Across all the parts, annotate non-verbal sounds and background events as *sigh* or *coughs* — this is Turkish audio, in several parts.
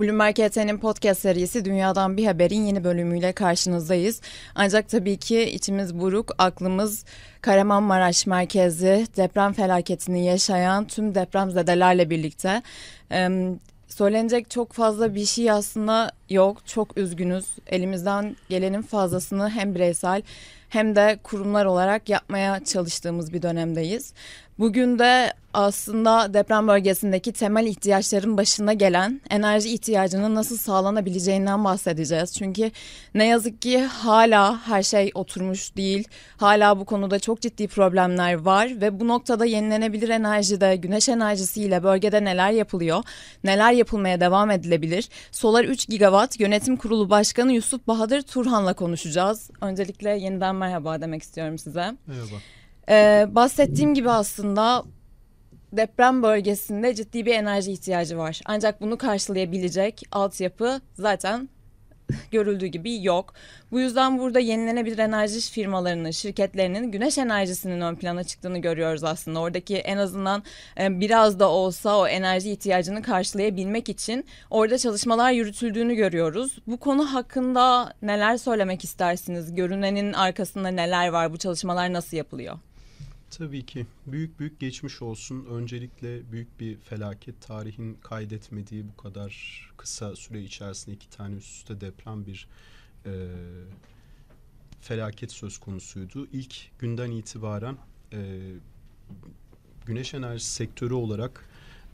Bloomberg HT'nin podcast serisi Dünyadan Bir Haber'in yeni bölümüyle karşınızdayız. Ancak tabii ki içimiz buruk, aklımız Kahramanmaraş merkezi deprem felaketini yaşayan tüm depremzedelerle birlikte. Ee, söylenecek çok fazla bir şey aslında yok. Çok üzgünüz. Elimizden gelenin fazlasını hem bireysel hem de kurumlar olarak yapmaya çalıştığımız bir dönemdeyiz. Bugün de aslında deprem bölgesindeki temel ihtiyaçların başına gelen enerji ihtiyacının nasıl sağlanabileceğinden bahsedeceğiz. Çünkü ne yazık ki hala her şey oturmuş değil. Hala bu konuda çok ciddi problemler var ve bu noktada yenilenebilir enerjide, güneş enerjisiyle bölgede neler yapılıyor, neler yapılmaya devam edilebilir? Solar 3 Gigawatt Yönetim Kurulu Başkanı Yusuf Bahadır Turhan'la konuşacağız. Öncelikle yeniden merhaba demek istiyorum size. Merhaba. Ee, bahsettiğim gibi aslında deprem bölgesinde ciddi bir enerji ihtiyacı var. Ancak bunu karşılayabilecek altyapı zaten *laughs* görüldüğü gibi yok. Bu yüzden burada yenilenebilir enerji firmalarının, şirketlerinin güneş enerjisinin ön plana çıktığını görüyoruz aslında. Oradaki en azından e, biraz da olsa o enerji ihtiyacını karşılayabilmek için orada çalışmalar yürütüldüğünü görüyoruz. Bu konu hakkında neler söylemek istersiniz? Görünenin arkasında neler var? Bu çalışmalar nasıl yapılıyor? Tabii ki. Büyük büyük geçmiş olsun. Öncelikle büyük bir felaket. Tarihin kaydetmediği bu kadar kısa süre içerisinde iki tane üst üste deprem bir e, felaket söz konusuydu. İlk günden itibaren e, güneş enerjisi sektörü olarak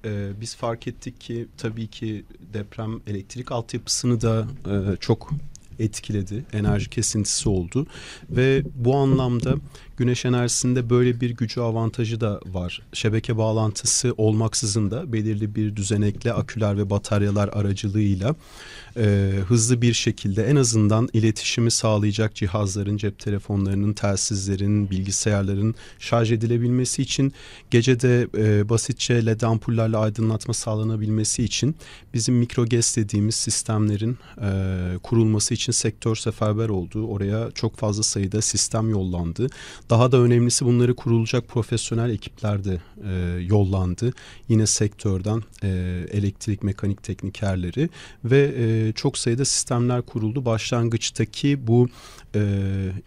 e, biz fark ettik ki tabii ki deprem elektrik altyapısını da e, çok etkiledi. Enerji kesintisi oldu ve bu anlamda güneş enerjisinde böyle bir gücü avantajı da var. Şebeke bağlantısı olmaksızın da belirli bir düzenekle aküler ve bataryalar aracılığıyla e, hızlı bir şekilde en azından iletişimi sağlayacak cihazların, cep telefonlarının, telsizlerin, bilgisayarların şarj edilebilmesi için gecede e, basitçe led ampullerle aydınlatma sağlanabilmesi için bizim mikroges dediğimiz sistemlerin e, kurulması için sektör seferber oldu. Oraya çok fazla sayıda sistem yollandı. Daha da önemlisi bunları kurulacak profesyonel ekipler de e, yollandı. Yine sektörden e, elektrik mekanik teknikerleri ve e, çok sayıda sistemler kuruldu. Başlangıçtaki bu e,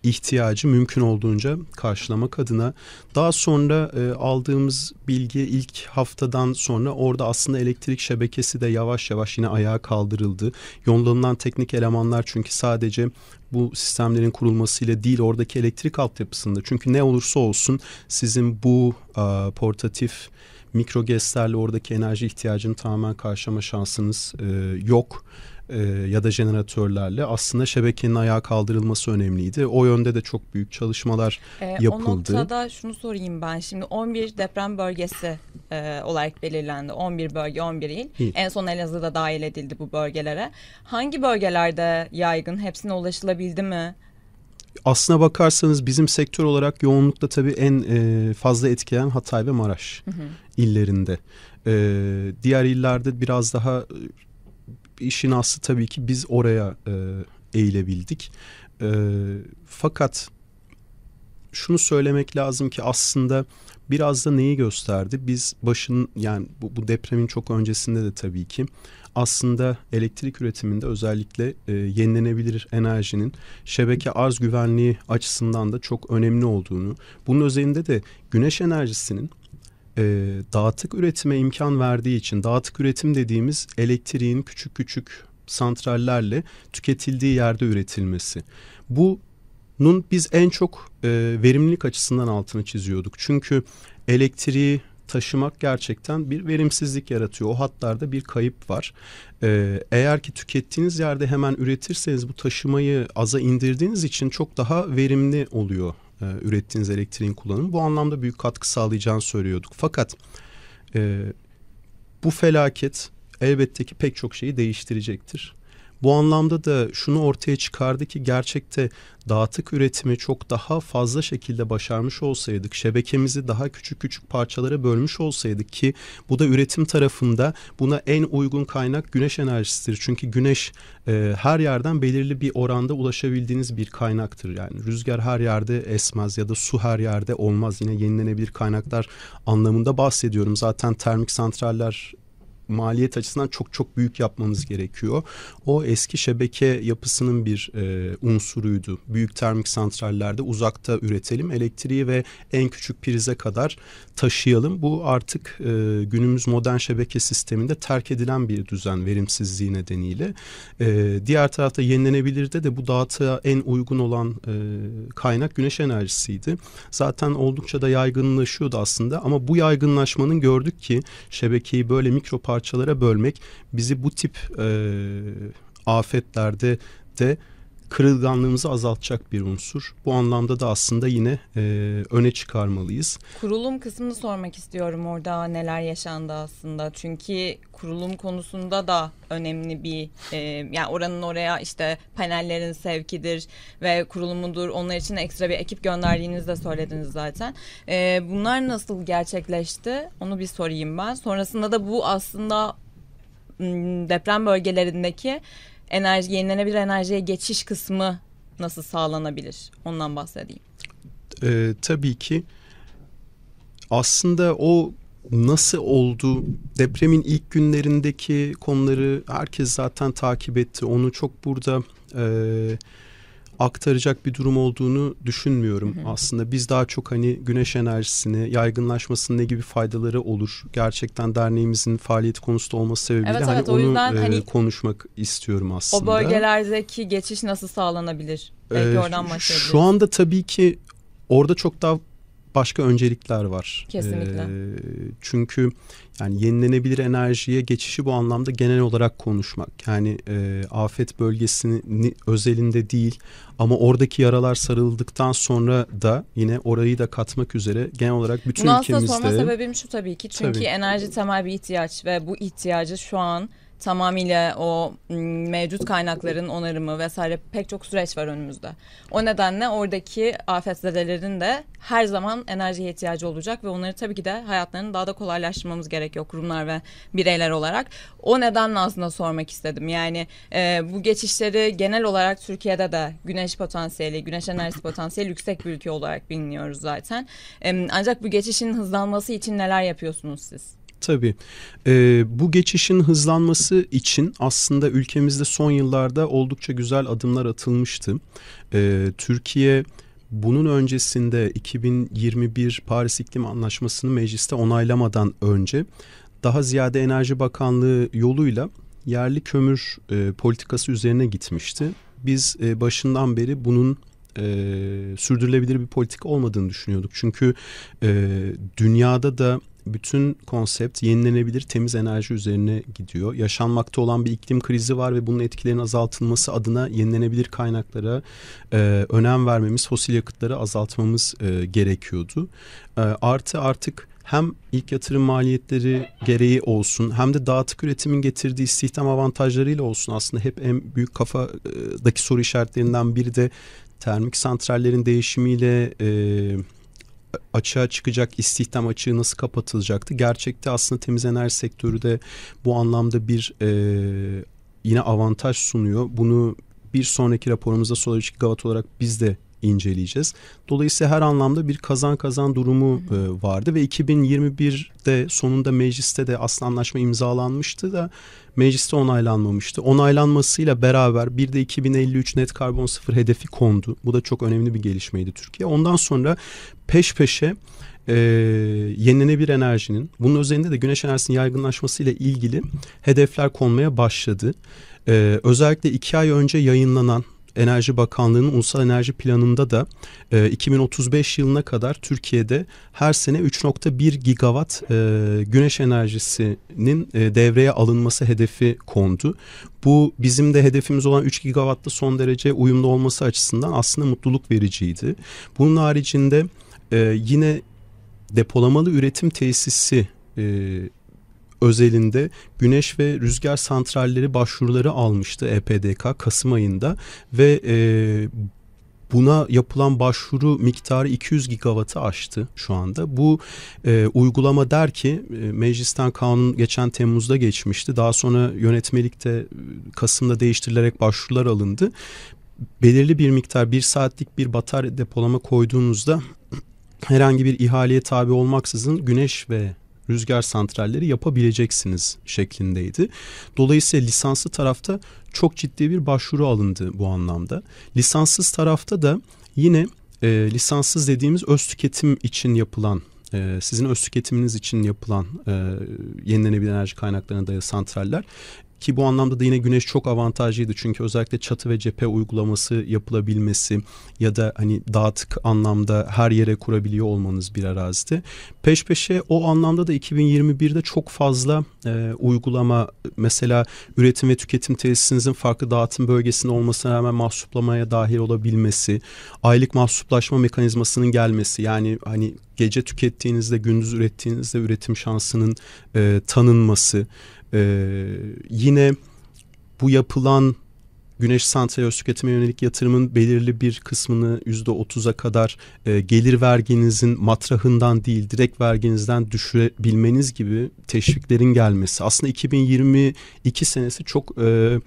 ihtiyacı mümkün olduğunca karşılamak adına. Daha sonra e, aldığımız bilgi ilk haftadan sonra orada aslında elektrik şebekesi de yavaş yavaş yine ayağa kaldırıldı. Yollanılan teknik elemanlar çünkü sadece bu sistemlerin kurulmasıyla değil oradaki elektrik altyapısında. Çünkü ne olursa olsun sizin bu e, portatif mikrogeslerle oradaki enerji ihtiyacını tamamen karşılama şansınız e, yok e, ya da jeneratörlerle aslında şebekenin ayağa kaldırılması önemliydi. O yönde de çok büyük çalışmalar e, yapıldı. O noktada şunu sorayım ben şimdi 11 deprem bölgesi e, olarak belirlendi. 11 bölge 11 il. İyi. En son Elazığ'da dahil edildi bu bölgelere. Hangi bölgelerde yaygın? Hepsine ulaşılabildi mi? aslına bakarsanız bizim sektör olarak yoğunlukta tabii en e, fazla etkileyen Hatay ve Maraş hı hı. illerinde. E, diğer illerde biraz daha işin aslı tabii ki biz oraya e, eğilebildik. E, fakat şunu söylemek lazım ki aslında biraz da neyi gösterdi? Biz başın yani bu, bu depremin çok öncesinde de tabii ki aslında elektrik üretiminde özellikle e, yenilenebilir enerjinin şebeke arz güvenliği açısından da çok önemli olduğunu, bunun özelinde de güneş enerjisinin e, dağıtık üretime imkan verdiği için dağıtık üretim dediğimiz elektriğin küçük küçük santrallerle tüketildiği yerde üretilmesi. Bunun biz en çok e, verimlilik açısından altını çiziyorduk. Çünkü elektriği taşımak gerçekten bir verimsizlik yaratıyor. O hatlarda bir kayıp var. Ee, eğer ki tükettiğiniz yerde hemen üretirseniz bu taşımayı aza indirdiğiniz için çok daha verimli oluyor e, ürettiğiniz elektriğin kullanımı. Bu anlamda büyük katkı sağlayacağını söylüyorduk. Fakat e, bu felaket elbette ki pek çok şeyi değiştirecektir. Bu anlamda da şunu ortaya çıkardı ki gerçekte dağıtık üretimi çok daha fazla şekilde başarmış olsaydık, şebekemizi daha küçük küçük parçalara bölmüş olsaydık ki bu da üretim tarafında buna en uygun kaynak güneş enerjisidir. Çünkü güneş e, her yerden belirli bir oranda ulaşabildiğiniz bir kaynaktır. Yani rüzgar her yerde esmez ya da su her yerde olmaz. Yine yenilenebilir kaynaklar anlamında bahsediyorum. Zaten termik santraller maliyet açısından çok çok büyük yapmamız gerekiyor. O eski şebeke yapısının bir e, unsuruydu. Büyük termik santrallerde uzakta üretelim elektriği ve en küçük prize kadar taşıyalım. Bu artık e, günümüz modern şebeke sisteminde terk edilen bir düzen verimsizliği nedeniyle. E, diğer tarafta yenilenebilirde de bu dağıtığa en uygun olan e, kaynak güneş enerjisiydi. Zaten oldukça da yaygınlaşıyordu aslında ama bu yaygınlaşmanın gördük ki şebekeyi böyle mikro parçalara bölmek bizi bu tip e, afetlerde de kırılganlığımızı azaltacak bir unsur. Bu anlamda da aslında yine e, öne çıkarmalıyız. Kurulum kısmını sormak istiyorum orada neler yaşandı aslında. Çünkü kurulum konusunda da önemli bir e, yani oranın oraya işte panellerin sevkidir ve kurulumudur. Onlar için ekstra bir ekip gönderdiğinizi de söylediniz zaten. E, bunlar nasıl gerçekleşti? Onu bir sorayım ben. Sonrasında da bu aslında deprem bölgelerindeki enerji yenilenebilir enerjiye geçiş kısmı nasıl sağlanabilir? Ondan bahsedeyim. Ee, tabii ki aslında o nasıl oldu depremin ilk günlerindeki konuları herkes zaten takip etti. Onu çok burada e, aktaracak bir durum olduğunu düşünmüyorum hı hı. aslında. Biz daha çok hani güneş enerjisini, yaygınlaşmasının ne gibi faydaları olur? Gerçekten derneğimizin faaliyet konusu olması sebebiyle evet, hani evet, onu yüzden, e, hani, konuşmak istiyorum aslında. O bölgelerdeki geçiş nasıl sağlanabilir? Belki ee, oradan başlayabiliriz. Şu anda tabii ki orada çok daha başka öncelikler var. Kesinlikle. Ee, çünkü yani yenilenebilir enerjiye geçişi bu anlamda genel olarak konuşmak. Yani e, afet bölgesinin özelinde değil ama oradaki yaralar sarıldıktan sonra da yine orayı da katmak üzere genel olarak bütün Bunu ülkemizde. Bunu aslında sorma sebebim şu tabii ki. Çünkü tabii. enerji temel bir ihtiyaç ve bu ihtiyacı şu an tamamıyla o mevcut kaynakların onarımı vesaire pek çok süreç var önümüzde. O nedenle oradaki afetzedelerin de her zaman enerjiye ihtiyacı olacak ve onları tabii ki de hayatlarını daha da kolaylaştırmamız gerekiyor kurumlar ve bireyler olarak. O nedenle aslında sormak istedim. Yani e, bu geçişleri genel olarak Türkiye'de de güneş potansiyeli, güneş enerjisi potansiyeli yüksek bir ülke olarak biliniyoruz zaten. E, ancak bu geçişin hızlanması için neler yapıyorsunuz siz? Tabii. Ee, bu geçişin hızlanması için aslında ülkemizde son yıllarda oldukça güzel adımlar atılmıştı. Ee, Türkiye bunun öncesinde 2021 Paris İklim Anlaşması'nı mecliste onaylamadan önce daha ziyade Enerji Bakanlığı yoluyla yerli kömür e, politikası üzerine gitmişti. Biz e, başından beri bunun e, sürdürülebilir bir politika olmadığını düşünüyorduk. Çünkü e, dünyada da bütün konsept yenilenebilir temiz enerji üzerine gidiyor. Yaşanmakta olan bir iklim krizi var ve bunun etkilerinin azaltılması adına yenilenebilir kaynaklara e, önem vermemiz, fosil yakıtları azaltmamız e, gerekiyordu. E, artı artık hem ilk yatırım maliyetleri gereği olsun hem de dağıtık üretimin getirdiği istihdam avantajlarıyla olsun aslında hep en büyük kafadaki soru işaretlerinden biri de termik santrallerin değişimiyle e, açığa çıkacak istihdam açığı nasıl kapatılacaktı? Gerçekte aslında temiz enerji sektörü de bu anlamda bir e, yine avantaj sunuyor. Bunu bir sonraki raporumuzda Solar 3 Gigawatt olarak biz de inceleyeceğiz. Dolayısıyla her anlamda bir kazan kazan durumu e, vardı ve 2021'de sonunda mecliste de aslında anlaşma imzalanmıştı da mecliste onaylanmamıştı. Onaylanmasıyla beraber bir de 2053 net karbon sıfır hedefi kondu. Bu da çok önemli bir gelişmeydi Türkiye. Ondan sonra peş peşe e, yenilenebilir enerjinin bunun özelinde de güneş enerjisinin yaygınlaşması ile ilgili hedefler konmaya başladı. E, özellikle iki ay önce yayınlanan Enerji Bakanlığı'nın Ulusal Enerji Planı'nda da e, 2035 yılına kadar Türkiye'de her sene 3.1 gigawatt e, güneş enerjisinin e, devreye alınması hedefi kondu. Bu bizim de hedefimiz olan 3 gigawattla son derece uyumlu olması açısından aslında mutluluk vericiydi. Bunun haricinde e, yine depolamalı üretim tesisi e, özelinde güneş ve rüzgar santralleri başvuruları almıştı EPDK Kasım ayında ve e, Buna yapılan başvuru miktarı 200 gigawattı aştı şu anda. Bu e, uygulama der ki e, meclisten kanun geçen Temmuz'da geçmişti. Daha sonra yönetmelikte e, Kasım'da değiştirilerek başvurular alındı. Belirli bir miktar bir saatlik bir batarya depolama koyduğunuzda *clears throat* herhangi bir ihaleye tabi olmaksızın güneş ve rüzgar santralleri yapabileceksiniz şeklindeydi. Dolayısıyla lisanslı tarafta çok ciddi bir başvuru alındı bu anlamda. Lisanssız tarafta da yine e, lisanssız dediğimiz öz tüketim için yapılan e, sizin öz tüketiminiz için yapılan e, yenilenebilir enerji kaynaklarına dayalı santraller ki bu anlamda da yine güneş çok avantajlıydı. Çünkü özellikle çatı ve cephe uygulaması yapılabilmesi ya da hani dağıtık anlamda her yere kurabiliyor olmanız bir arazide. Peş peşe o anlamda da 2021'de çok fazla e, uygulama mesela üretim ve tüketim tesisinizin farklı dağıtım bölgesinde olmasına rağmen mahsuplamaya dahil olabilmesi, aylık mahsuplaşma mekanizmasının gelmesi yani hani gece tükettiğinizde gündüz ürettiğinizde üretim şansının e, tanınması ee, yine bu yapılan güneş santrali öz tüketime yönelik yatırımın belirli bir kısmını yüzde otuza kadar e, gelir verginizin matrahından değil direkt verginizden düşürebilmeniz gibi teşviklerin gelmesi. Aslında 2022 senesi çok e,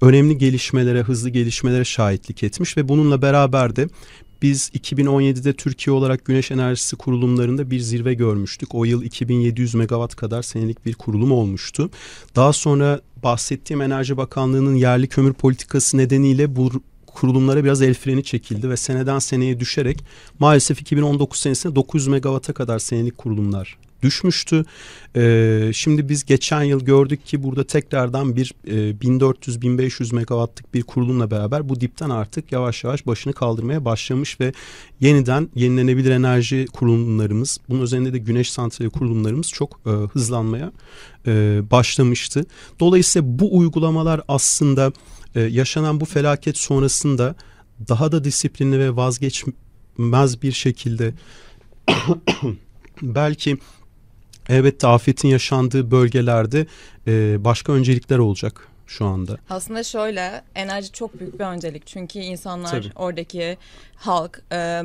önemli gelişmelere, hızlı gelişmelere şahitlik etmiş ve bununla beraber de biz 2017'de Türkiye olarak güneş enerjisi kurulumlarında bir zirve görmüştük. O yıl 2700 megawatt kadar senelik bir kurulum olmuştu. Daha sonra bahsettiğim Enerji Bakanlığı'nın yerli kömür politikası nedeniyle bu kurulumlara biraz el freni çekildi ve seneden seneye düşerek maalesef 2019 senesinde 900 megawatt'a kadar senelik kurulumlar düşmüştü. E, şimdi biz geçen yıl gördük ki burada tekrardan bir e, 1400-1500 megawattlık bir kurulumla beraber bu dipten artık yavaş yavaş başını kaldırmaya başlamış ve yeniden yenilenebilir enerji kurulumlarımız, bunun üzerinde de güneş santrali kurulumlarımız çok e, hızlanmaya e, başlamıştı. Dolayısıyla bu uygulamalar aslında e, yaşanan bu felaket sonrasında daha da disiplinli ve vazgeçmez bir şekilde *coughs* belki elbette afetin yaşandığı bölgelerde e, başka öncelikler olacak şu anda. Aslında şöyle enerji çok büyük bir öncelik çünkü insanlar Tabii. oradaki halk e,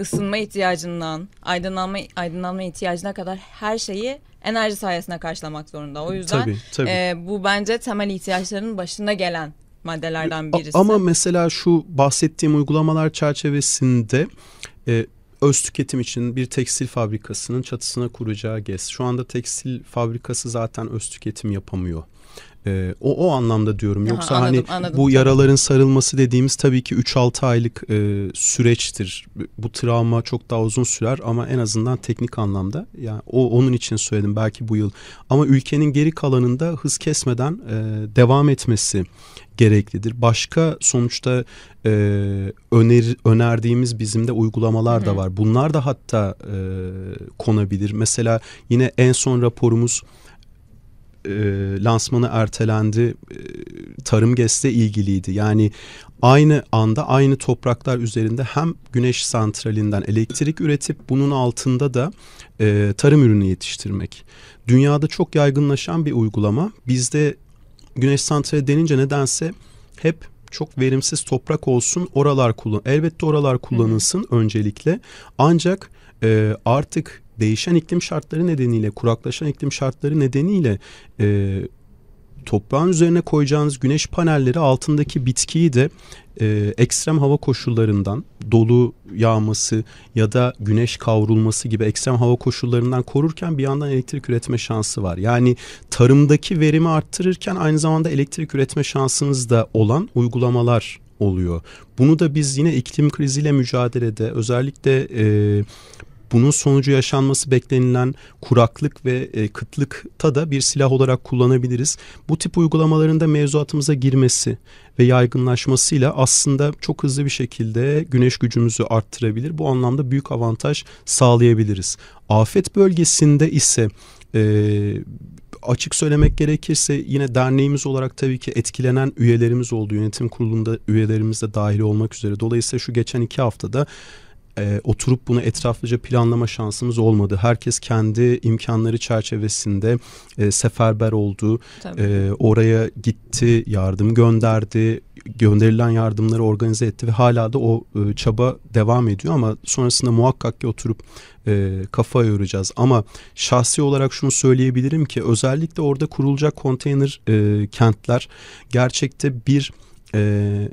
ısınma ihtiyacından aydınlanma aydınlanma ihtiyacına kadar her şeyi enerji sayesinde karşılamak zorunda. O yüzden tabii, tabii. E, bu bence temel ihtiyaçların başında gelen maddelerden birisi. Ama mesela şu bahsettiğim uygulamalar çerçevesinde e, öz tüketim için bir tekstil fabrikasının çatısına kuracağı GES. Şu anda tekstil fabrikası zaten öz tüketim yapamıyor. Ee, o o anlamda diyorum. Aha, Yoksa anladım, hani anladım. bu yaraların sarılması dediğimiz tabii ki 3-6 aylık e, süreçtir. Bu travma çok daha uzun sürer ama en azından teknik anlamda yani o onun için söyledim belki bu yıl. Ama ülkenin geri kalanında hız kesmeden e, devam etmesi gereklidir. Başka sonuçta e, öner, önerdiğimiz bizim de uygulamalar da var. Bunlar da hatta e, konabilir. Mesela yine en son raporumuz e, lansmanı ertelendi. E, tarım GES'le ilgiliydi. Yani aynı anda aynı topraklar üzerinde hem güneş santralinden elektrik üretip bunun altında da e, tarım ürünü yetiştirmek. Dünyada çok yaygınlaşan bir uygulama. Bizde güneş santrali denince nedense hep çok verimsiz toprak olsun oralar kullan elbette oralar kullanılsın Hı-hı. öncelikle ancak e, artık değişen iklim şartları nedeniyle kuraklaşan iklim şartları nedeniyle e, toprağın üzerine koyacağınız güneş panelleri altındaki bitkiyi de e, ekstrem hava koşullarından dolu yağması ya da güneş kavrulması gibi ekstrem hava koşullarından korurken bir yandan elektrik üretme şansı var. Yani tarımdaki verimi arttırırken aynı zamanda elektrik üretme şansınız da olan uygulamalar oluyor. Bunu da biz yine iklim kriziyle mücadelede özellikle e, bunun sonucu yaşanması beklenilen kuraklık ve e, kıtlıkta da bir silah olarak kullanabiliriz. Bu tip uygulamaların da mevzuatımıza girmesi ve yaygınlaşmasıyla aslında çok hızlı bir şekilde güneş gücümüzü arttırabilir. Bu anlamda büyük avantaj sağlayabiliriz. Afet bölgesinde ise e, açık söylemek gerekirse yine derneğimiz olarak tabii ki etkilenen üyelerimiz oldu. Yönetim kurulunda üyelerimiz de dahil olmak üzere. Dolayısıyla şu geçen iki haftada e, oturup bunu etraflıca planlama şansımız olmadı. Herkes kendi imkanları çerçevesinde e, seferber oldu. E, oraya gitti, yardım gönderdi, gönderilen yardımları organize etti ve hala da o e, çaba devam ediyor ama sonrasında muhakkak ki oturup e, kafa yoracağız. Ama şahsi olarak şunu söyleyebilirim ki özellikle orada kurulacak konteyner e, kentler gerçekte bir e,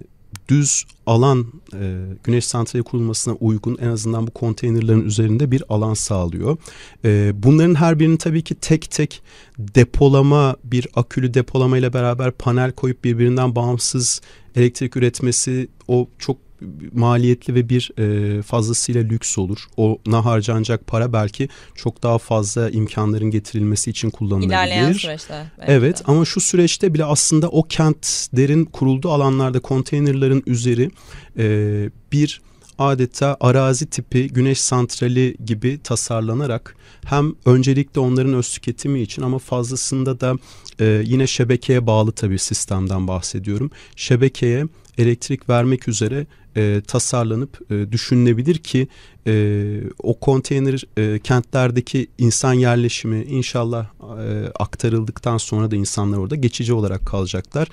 düz alan e, güneş santrali kurulmasına uygun en azından bu konteynerlerin üzerinde bir alan sağlıyor. E, bunların her birini tabii ki tek tek depolama bir akülü depolama ile beraber panel koyup birbirinden bağımsız elektrik üretmesi o çok maliyetli ve bir e, fazlasıyla lüks olur. Ona harcanacak para belki çok daha fazla imkanların getirilmesi için kullanılabilir. İlerleyen süreçte. Evet de. ama şu süreçte bile aslında o kentlerin kurulduğu alanlarda konteynerların üzeri e, bir adeta arazi tipi güneş santrali gibi tasarlanarak hem öncelikle onların öz tüketimi için ama fazlasında da e, yine şebekeye bağlı tabii sistemden bahsediyorum. Şebekeye elektrik vermek üzere e, tasarlanıp e, düşünülebilir ki e, o konteyner e, kentlerdeki insan yerleşimi inşallah e, aktarıldıktan sonra da insanlar orada geçici olarak kalacaklar.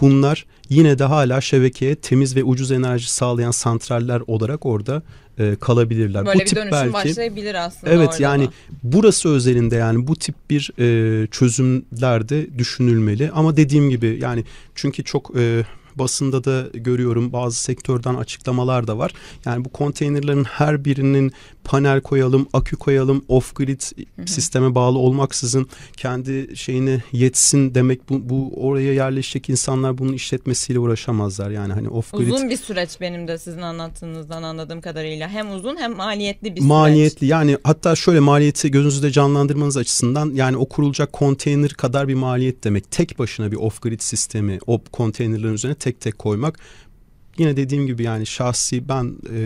Bunlar yine de hala şebekeye temiz ve ucuz enerji sağlayan santraller olarak orada e, kalabilirler. Böyle bu bir tip dönüşüm belki, başlayabilir aslında. Evet yani da. burası özelinde yani bu tip bir e, çözümlerde düşünülmeli ama dediğim gibi yani çünkü çok e, basında da görüyorum bazı sektörden açıklamalar da var. Yani bu konteynerlerin her birinin panel koyalım, akü koyalım, off grid sisteme bağlı olmaksızın kendi şeyini yetsin demek bu, bu oraya yerleşecek insanlar bunun işletmesiyle uğraşamazlar. Yani hani off grid uzun bir süreç benim de sizin anlattığınızdan anladığım kadarıyla. Hem uzun hem maliyetli bir süreç. Maliyetli yani hatta şöyle maliyeti gözünüzde canlandırmanız açısından yani o kurulacak konteyner kadar bir maliyet demek. Tek başına bir off grid sistemi o konteynerlerin üzerine tek tek koymak yine dediğim gibi yani şahsi ben e,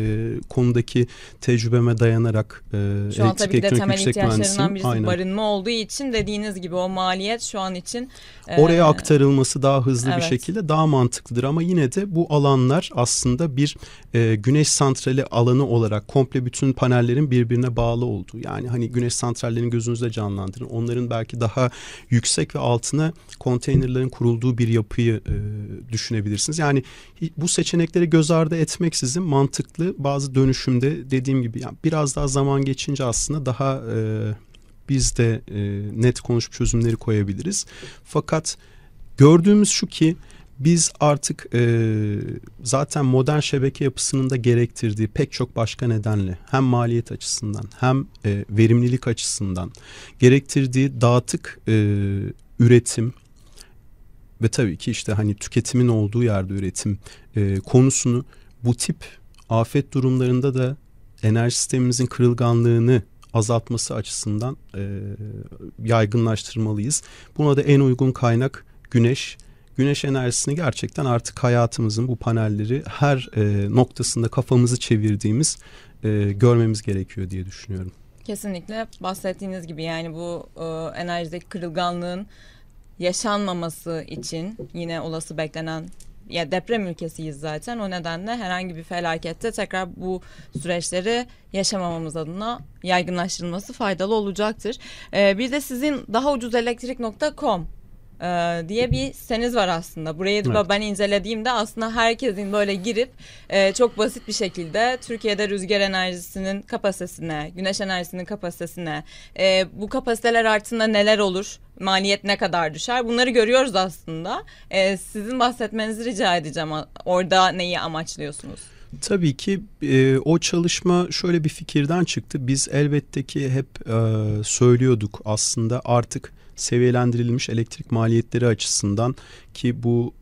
konudaki tecrübeme dayanarak e, şu an tabii de temel ihtiyaçlarından birisi Aynen. barınma olduğu için dediğiniz gibi o maliyet şu an için e, oraya aktarılması daha hızlı evet. bir şekilde daha mantıklıdır ama yine de bu alanlar aslında bir e, güneş santrali alanı olarak komple bütün panellerin birbirine bağlı olduğu yani hani güneş santrallerini gözünüzde canlandırın onların belki daha yüksek ve altına konteynerlerin kurulduğu bir yapıyı e, düşünebilirsiniz yani bu seçenek seçenekleri göz ardı etmeksizin mantıklı bazı dönüşümde dediğim gibi yani biraz daha zaman geçince aslında daha e, biz de e, net konuşup çözümleri koyabiliriz. Fakat gördüğümüz şu ki biz artık e, zaten modern şebeke yapısının da gerektirdiği pek çok başka nedenle hem maliyet açısından hem e, verimlilik açısından gerektirdiği dağıtık e, üretim ve tabii ki işte hani tüketimin olduğu yerde üretim e, konusunu bu tip afet durumlarında da enerji sistemimizin kırılganlığını azaltması açısından e, yaygınlaştırmalıyız. Buna da en uygun kaynak güneş. Güneş enerjisini gerçekten artık hayatımızın bu panelleri her e, noktasında kafamızı çevirdiğimiz e, görmemiz gerekiyor diye düşünüyorum. Kesinlikle bahsettiğiniz gibi yani bu e, enerjideki kırılganlığın yaşanmaması için yine olası beklenen ya deprem ülkesiyiz zaten. O nedenle herhangi bir felakette tekrar bu süreçleri yaşamamamız adına yaygınlaştırılması faydalı olacaktır. Ee, bir de sizin daha ucuz elektrik.com e, diye bir siteniz var aslında. Burayı evet. ben incelediğimde aslında herkesin böyle girip e, çok basit bir şekilde Türkiye'de rüzgar enerjisinin kapasitesine, güneş enerjisinin kapasitesine, e, bu kapasiteler artında neler olur, maliyet ne kadar düşer bunları görüyoruz aslında. E, sizin bahsetmenizi rica edeceğim. Orada neyi amaçlıyorsunuz? Tabii ki e, o çalışma şöyle bir fikirden çıktı. Biz elbette ki hep e, söylüyorduk aslında artık seviyelendirilmiş elektrik maliyetleri açısından ki bu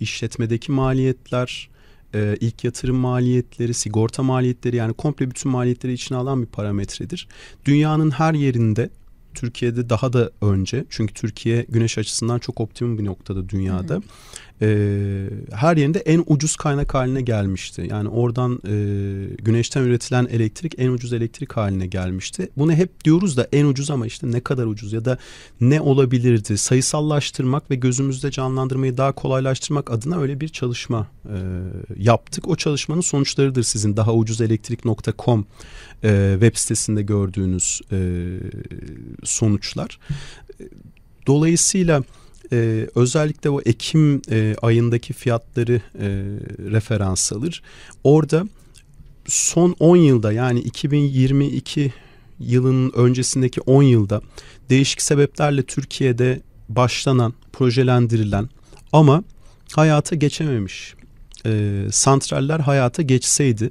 işletmedeki maliyetler, e, ilk yatırım maliyetleri, sigorta maliyetleri yani komple bütün maliyetleri içine alan bir parametredir. Dünyanın her yerinde Türkiye'de daha da önce çünkü Türkiye güneş açısından çok optimum bir noktada dünyada. Hı hı e, her yerinde en ucuz kaynak haline gelmişti. Yani oradan e, güneşten üretilen elektrik en ucuz elektrik haline gelmişti. Bunu hep diyoruz da en ucuz ama işte ne kadar ucuz ya da ne olabilirdi? Sayısallaştırmak ve gözümüzde canlandırmayı daha kolaylaştırmak adına öyle bir çalışma e, yaptık. O çalışmanın sonuçlarıdır sizin daha ucuz elektrik.com e, web sitesinde gördüğünüz e, sonuçlar. Dolayısıyla e, özellikle o Ekim e, ayındaki fiyatları e, referans alır. Orada son 10 yılda yani 2022 yılının öncesindeki 10 yılda değişik sebeplerle Türkiye'de başlanan, projelendirilen ama hayata geçememiş e, santraller hayata geçseydi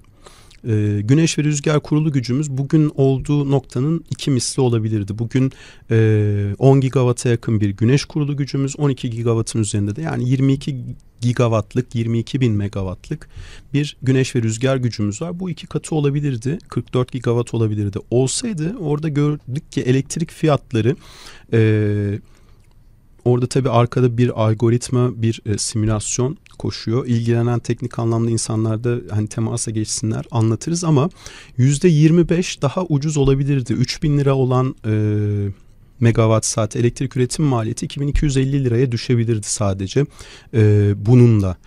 e, güneş ve rüzgar kurulu gücümüz bugün olduğu noktanın iki misli olabilirdi. Bugün e, 10 gigawata yakın bir güneş kurulu gücümüz 12 gigawattın üzerinde de yani 22 gigawattlık 22 bin megawattlık bir güneş ve rüzgar gücümüz var. Bu iki katı olabilirdi 44 gigawatt olabilirdi. Olsaydı orada gördük ki elektrik fiyatları e, orada tabii arkada bir algoritma bir e, simülasyon koşuyor. İlgilenen teknik anlamda insanlar da hani temasa geçsinler anlatırız ama yüzde 25 daha ucuz olabilirdi. 3000 lira olan e, megawatt saat elektrik üretim maliyeti 2250 liraya düşebilirdi sadece e, bununla.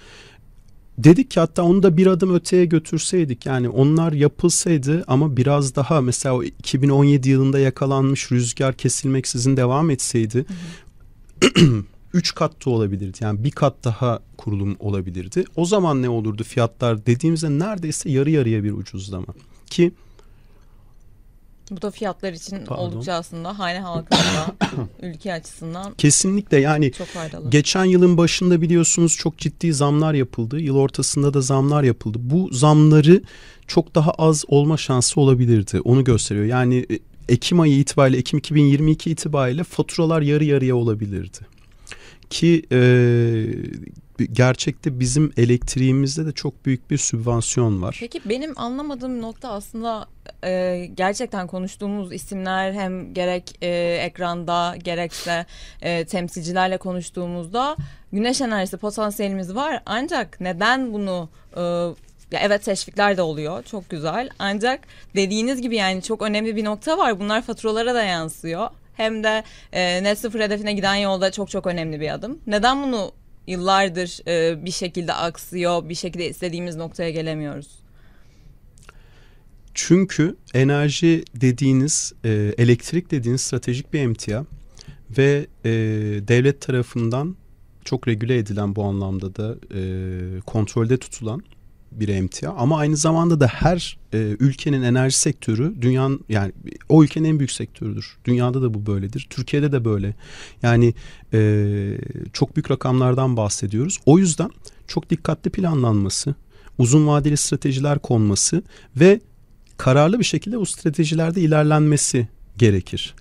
Dedik ki hatta onu da bir adım öteye götürseydik yani onlar yapılsaydı ama biraz daha mesela o 2017 yılında yakalanmış rüzgar kesilmeksizin devam etseydi hı hı. *clears throat* üç kat da olabilirdi. Yani bir kat daha kurulum olabilirdi. O zaman ne olurdu fiyatlar dediğimizde neredeyse yarı yarıya bir ucuzlama. Ki bu da fiyatlar için Pardon. oldukça aslında hane halkında *clears throat* ülke açısından kesinlikle yani çok faydalı. Geçen yılın başında biliyorsunuz çok ciddi zamlar yapıldı. Yıl ortasında da zamlar yapıldı. Bu zamları çok daha az olma şansı olabilirdi. Onu gösteriyor. Yani e, Ekim ayı itibariyle Ekim 2022 itibariyle faturalar yarı yarıya olabilirdi ki e, gerçekte bizim elektriğimizde de çok büyük bir sübvansiyon var. Peki benim anlamadığım nokta aslında e, gerçekten konuştuğumuz isimler hem gerek e, ekranda gerekse e, temsilcilerle konuştuğumuzda güneş enerjisi potansiyelimiz var ancak neden bunu e, ya evet teşvikler de oluyor çok güzel ancak dediğiniz gibi yani çok önemli bir nokta var bunlar faturalara da yansıyor hem de e, net sıfır hedefine giden yolda çok çok önemli bir adım. Neden bunu yıllardır e, bir şekilde aksıyor, bir şekilde istediğimiz noktaya gelemiyoruz? Çünkü enerji dediğiniz, e, elektrik dediğiniz stratejik bir emtia ve e, devlet tarafından çok regüle edilen bu anlamda da e, kontrolde tutulan bir emtia ama aynı zamanda da her e, ülkenin enerji sektörü dünyanın yani o ülkenin en büyük sektörüdür. Dünyada da bu böyledir. Türkiye'de de böyle. Yani e, çok büyük rakamlardan bahsediyoruz. O yüzden çok dikkatli planlanması, uzun vadeli stratejiler konması ve kararlı bir şekilde bu stratejilerde ilerlenmesi gerekir.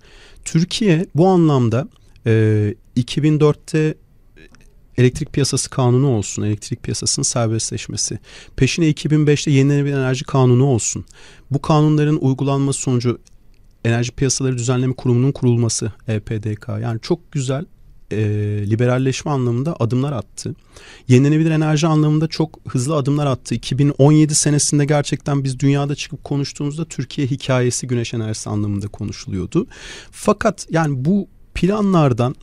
Türkiye bu anlamda e, 2004'te elektrik piyasası kanunu olsun, elektrik piyasasının serbestleşmesi. Peşine 2005'te yenilenebilir enerji kanunu olsun. Bu kanunların uygulanması sonucu Enerji Piyasaları Düzenleme Kurumu'nun kurulması EPDK. Yani çok güzel e, liberalleşme anlamında adımlar attı. Yenilenebilir enerji anlamında çok hızlı adımlar attı. 2017 senesinde gerçekten biz dünyada çıkıp konuştuğumuzda Türkiye hikayesi güneş enerjisi anlamında konuşuluyordu. Fakat yani bu planlardan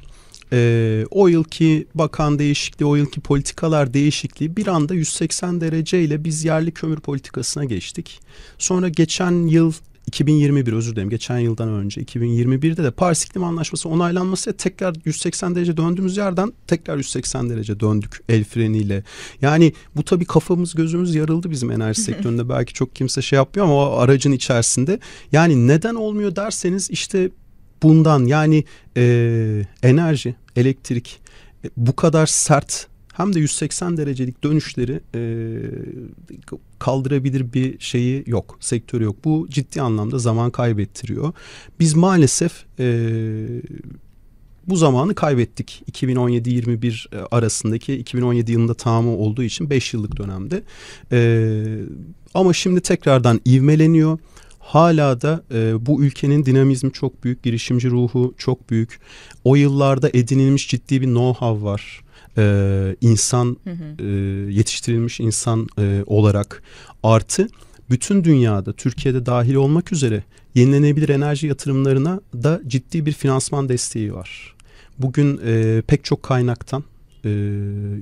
e, o yılki bakan değişikliği, o yılki politikalar değişikliği bir anda 180 dereceyle biz yerli kömür politikasına geçtik. Sonra geçen yıl 2021 özür dilerim geçen yıldan önce 2021'de de Paris İklim Anlaşması onaylanması tekrar 180 derece döndüğümüz yerden tekrar 180 derece döndük el freniyle. Yani bu tabii kafamız gözümüz yarıldı bizim enerji *laughs* sektöründe belki çok kimse şey yapmıyor ama o aracın içerisinde. Yani neden olmuyor derseniz işte bundan yani e, enerji, elektrik e, bu kadar sert hem de 180 derecelik dönüşleri e, kaldırabilir bir şeyi yok, sektörü yok. Bu ciddi anlamda zaman kaybettiriyor. Biz maalesef e, bu zamanı kaybettik 2017-21 e, arasındaki 2017 yılında tamamı olduğu için 5 yıllık dönemde. E, ama şimdi tekrardan ivmeleniyor hala da e, bu ülkenin dinamizmi çok büyük, girişimci ruhu çok büyük. O yıllarda edinilmiş ciddi bir know-how var. E, insan hı hı. E, yetiştirilmiş insan e, olarak artı bütün dünyada Türkiye'de dahil olmak üzere yenilenebilir enerji yatırımlarına da ciddi bir finansman desteği var. Bugün e, pek çok kaynaktan e,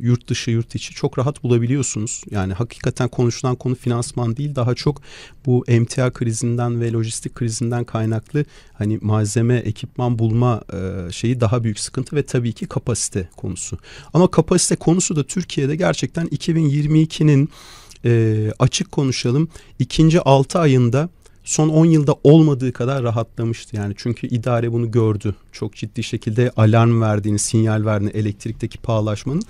yurt dışı yurt içi çok rahat bulabiliyorsunuz. Yani hakikaten konuşulan konu finansman değil daha çok bu emtia krizinden ve lojistik krizinden kaynaklı hani malzeme ekipman bulma e, şeyi daha büyük sıkıntı ve tabii ki kapasite konusu. Ama kapasite konusu da Türkiye'de gerçekten 2022'nin e, açık konuşalım ikinci 6 ayında son 10 yılda olmadığı kadar rahatlamıştı. Yani çünkü idare bunu gördü. Çok ciddi şekilde alarm verdiğini, sinyal verdiğini elektrikteki pahalaşmanın.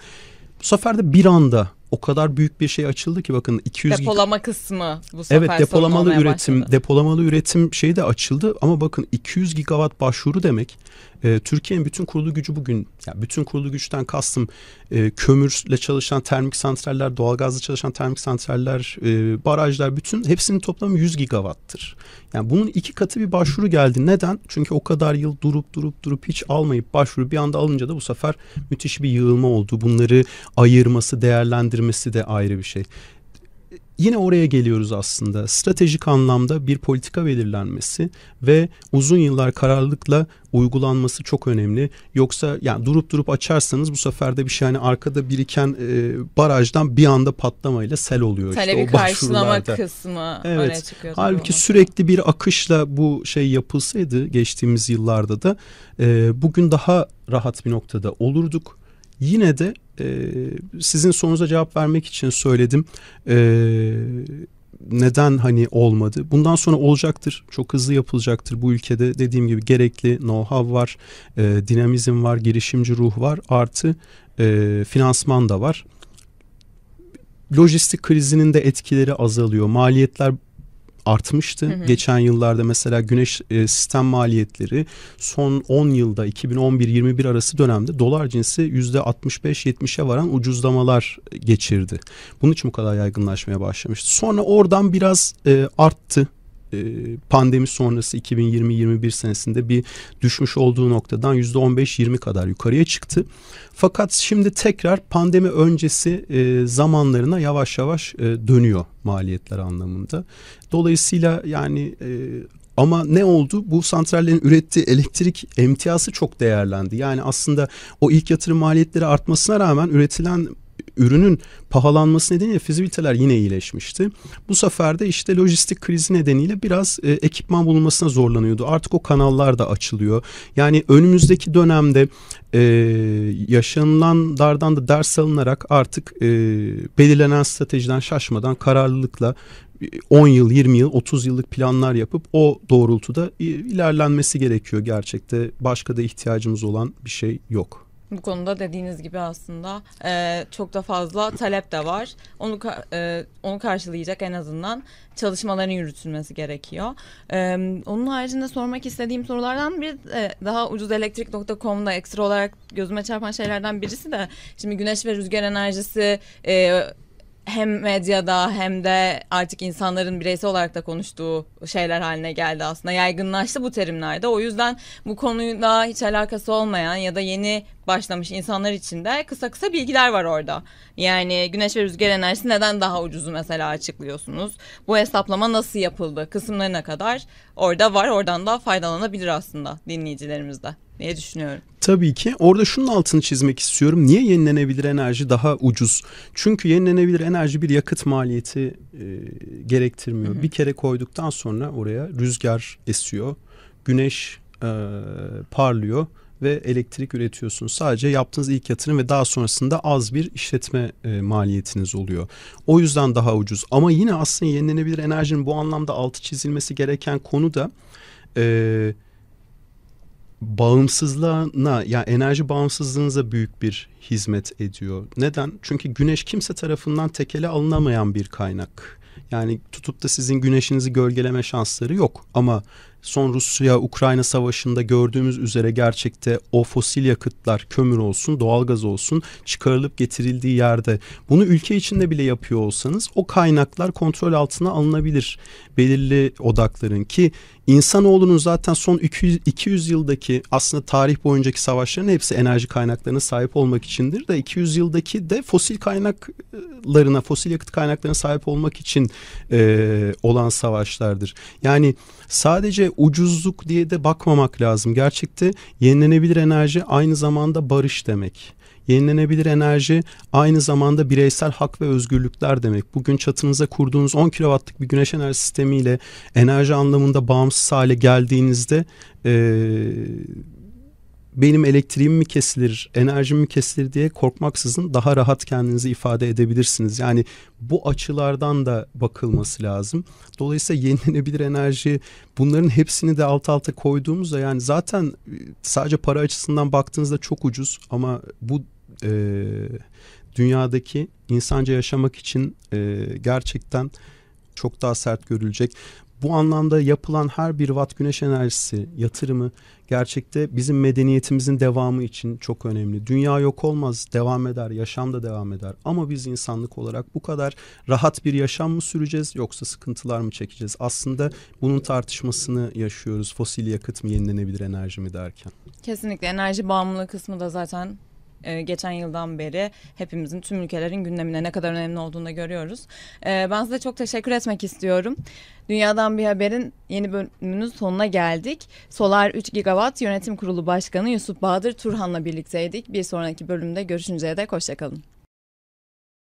Bu sefer de bir anda o kadar büyük bir şey açıldı ki bakın 200 depolama kısmı bu sefer Evet depolamalı üretim başladı. depolamalı üretim şeyi de açıldı ama bakın 200 gigawatt başvuru demek e, Türkiye'nin bütün kurulu gücü bugün yani bütün kurulu güçten kastım e, kömürle çalışan termik santraller, doğalgazla çalışan termik santraller, e, barajlar bütün hepsinin toplamı 100 gigawattır. Yani bunun iki katı bir başvuru geldi. Neden? Çünkü o kadar yıl durup durup durup hiç almayıp başvuru bir anda alınca da bu sefer müthiş bir yığılma oldu. Bunları ayırması, değerlendirmesi de ayrı bir şey yine oraya geliyoruz aslında. Stratejik anlamda bir politika belirlenmesi ve uzun yıllar kararlılıkla uygulanması çok önemli. Yoksa yani durup durup açarsanız bu sefer de bir şey hani arkada biriken e, barajdan bir anda patlamayla sel oluyor. Talebi işte o karşılama kısmı evet. öne çıkıyor. Halbuki sürekli bir akışla bu şey yapılsaydı geçtiğimiz yıllarda da e, bugün daha rahat bir noktada olurduk. Yine de e, sizin sorunuza cevap vermek için söyledim. E, neden hani olmadı? Bundan sonra olacaktır. Çok hızlı yapılacaktır bu ülkede. Dediğim gibi gerekli know-how var, e, dinamizm var, girişimci ruh var. Artı e, finansman da var. Lojistik krizinin de etkileri azalıyor. Maliyetler artmıştı. Hı hı. Geçen yıllarda mesela güneş e, sistem maliyetleri son 10 yılda 2011-21 arası dönemde dolar cinsi %65-70'e varan ucuzlamalar geçirdi. Bunun için bu kadar yaygınlaşmaya başlamıştı. Sonra oradan biraz e, arttı pandemi sonrası 2020-21 senesinde bir düşmüş olduğu noktadan %15-20 kadar yukarıya çıktı. Fakat şimdi tekrar pandemi öncesi e, zamanlarına yavaş yavaş e, dönüyor maliyetler anlamında. Dolayısıyla yani ama ne oldu? Bu santrallerin ürettiği elektrik emtiyası çok değerlendi. Yani aslında o ilk yatırım maliyetleri artmasına rağmen üretilen ürünün pahalanması nedeniyle fizibiliteler yine iyileşmişti. Bu sefer de işte lojistik krizi nedeniyle biraz e, ekipman bulunmasına zorlanıyordu. Artık o kanallar da açılıyor. Yani önümüzdeki dönemde e, yaşanılanlardan da ders alınarak artık e, belirlenen stratejiden şaşmadan kararlılıkla 10 yıl, 20 yıl, 30 yıllık planlar yapıp o doğrultuda ilerlenmesi gerekiyor gerçekte. Başka da ihtiyacımız olan bir şey yok. Bu konuda dediğiniz gibi aslında e, çok da fazla talep de var. Onu e, onu karşılayacak en azından çalışmaların yürütülmesi gerekiyor. E, onun haricinde sormak istediğim sorulardan bir e, daha ucuzelektrik.com'da ekstra olarak gözüme çarpan şeylerden birisi de şimdi güneş ve rüzgar enerjisi e, hem medyada hem de artık insanların bireysel olarak da konuştuğu şeyler haline geldi aslında. Yaygınlaştı bu terimlerde. O yüzden bu konuyla hiç alakası olmayan ya da yeni başlamış insanlar için de kısa kısa bilgiler var orada. Yani güneş ve rüzgar enerjisi neden daha ucuzu mesela açıklıyorsunuz. Bu hesaplama nasıl yapıldı kısımlarına kadar orada var. Oradan da faydalanabilir aslında dinleyicilerimiz de diye düşünüyorum. Tabii ki. Orada şunun altını çizmek istiyorum. Niye yenilenebilir enerji daha ucuz? Çünkü yenilenebilir enerji bir yakıt maliyeti e, gerektirmiyor. Hı hı. Bir kere koyduktan sonra oraya rüzgar esiyor, güneş e, parlıyor ve elektrik üretiyorsun. Sadece yaptığınız ilk yatırım ve daha sonrasında az bir işletme e, maliyetiniz oluyor. O yüzden daha ucuz. Ama yine aslında yenilenebilir enerjinin bu anlamda altı çizilmesi gereken konu da e, bağımsızlığına yani enerji bağımsızlığınıza büyük bir hizmet ediyor. Neden? Çünkü güneş kimse tarafından tekele alınamayan bir kaynak. Yani tutup da sizin güneşinizi gölgeleme şansları yok. Ama son Rusya-Ukrayna savaşında gördüğümüz üzere gerçekte o fosil yakıtlar kömür olsun, doğalgaz olsun çıkarılıp getirildiği yerde bunu ülke içinde bile yapıyor olsanız o kaynaklar kontrol altına alınabilir. Belirli odakların ki İnsanoğlunun zaten son 200, 200 yıldaki aslında tarih boyuncaki savaşların hepsi enerji kaynaklarına sahip olmak içindir de 200 yıldaki de fosil kaynaklarına, fosil yakıt kaynaklarına sahip olmak için e, olan savaşlardır. Yani sadece ucuzluk diye de bakmamak lazım. Gerçekte yenilenebilir enerji aynı zamanda barış demek. Yenilenebilir enerji aynı zamanda bireysel hak ve özgürlükler demek. Bugün çatınıza kurduğunuz 10 kW'lık bir güneş enerji sistemiyle enerji anlamında bağımsız hale geldiğinizde e, benim elektriğim mi kesilir, enerjim mi kesilir diye korkmaksızın daha rahat kendinizi ifade edebilirsiniz. Yani bu açılardan da bakılması lazım. Dolayısıyla yenilenebilir enerji bunların hepsini de alt alta koyduğumuzda yani zaten e, sadece para açısından baktığınızda çok ucuz ama bu e, dünyadaki insanca yaşamak için e, gerçekten çok daha sert görülecek. Bu anlamda yapılan her bir watt güneş enerjisi yatırımı gerçekte bizim medeniyetimizin devamı için çok önemli. Dünya yok olmaz, devam eder, yaşam da devam eder. Ama biz insanlık olarak bu kadar rahat bir yaşam mı süreceğiz yoksa sıkıntılar mı çekeceğiz? Aslında bunun tartışmasını yaşıyoruz. Fosil yakıt mı, yenilenebilir enerji mi derken. Kesinlikle enerji bağımlılığı kısmı da zaten e, geçen yıldan beri hepimizin tüm ülkelerin gündemine ne kadar önemli olduğunu da görüyoruz. E, ben size çok teşekkür etmek istiyorum. Dünyadan bir haberin yeni bölümünün sonuna geldik. Solar 3 Gigawatt Yönetim Kurulu Başkanı Yusuf Bahadır Turhan'la birlikteydik. Bir sonraki bölümde görüşünceye dek hoşçakalın.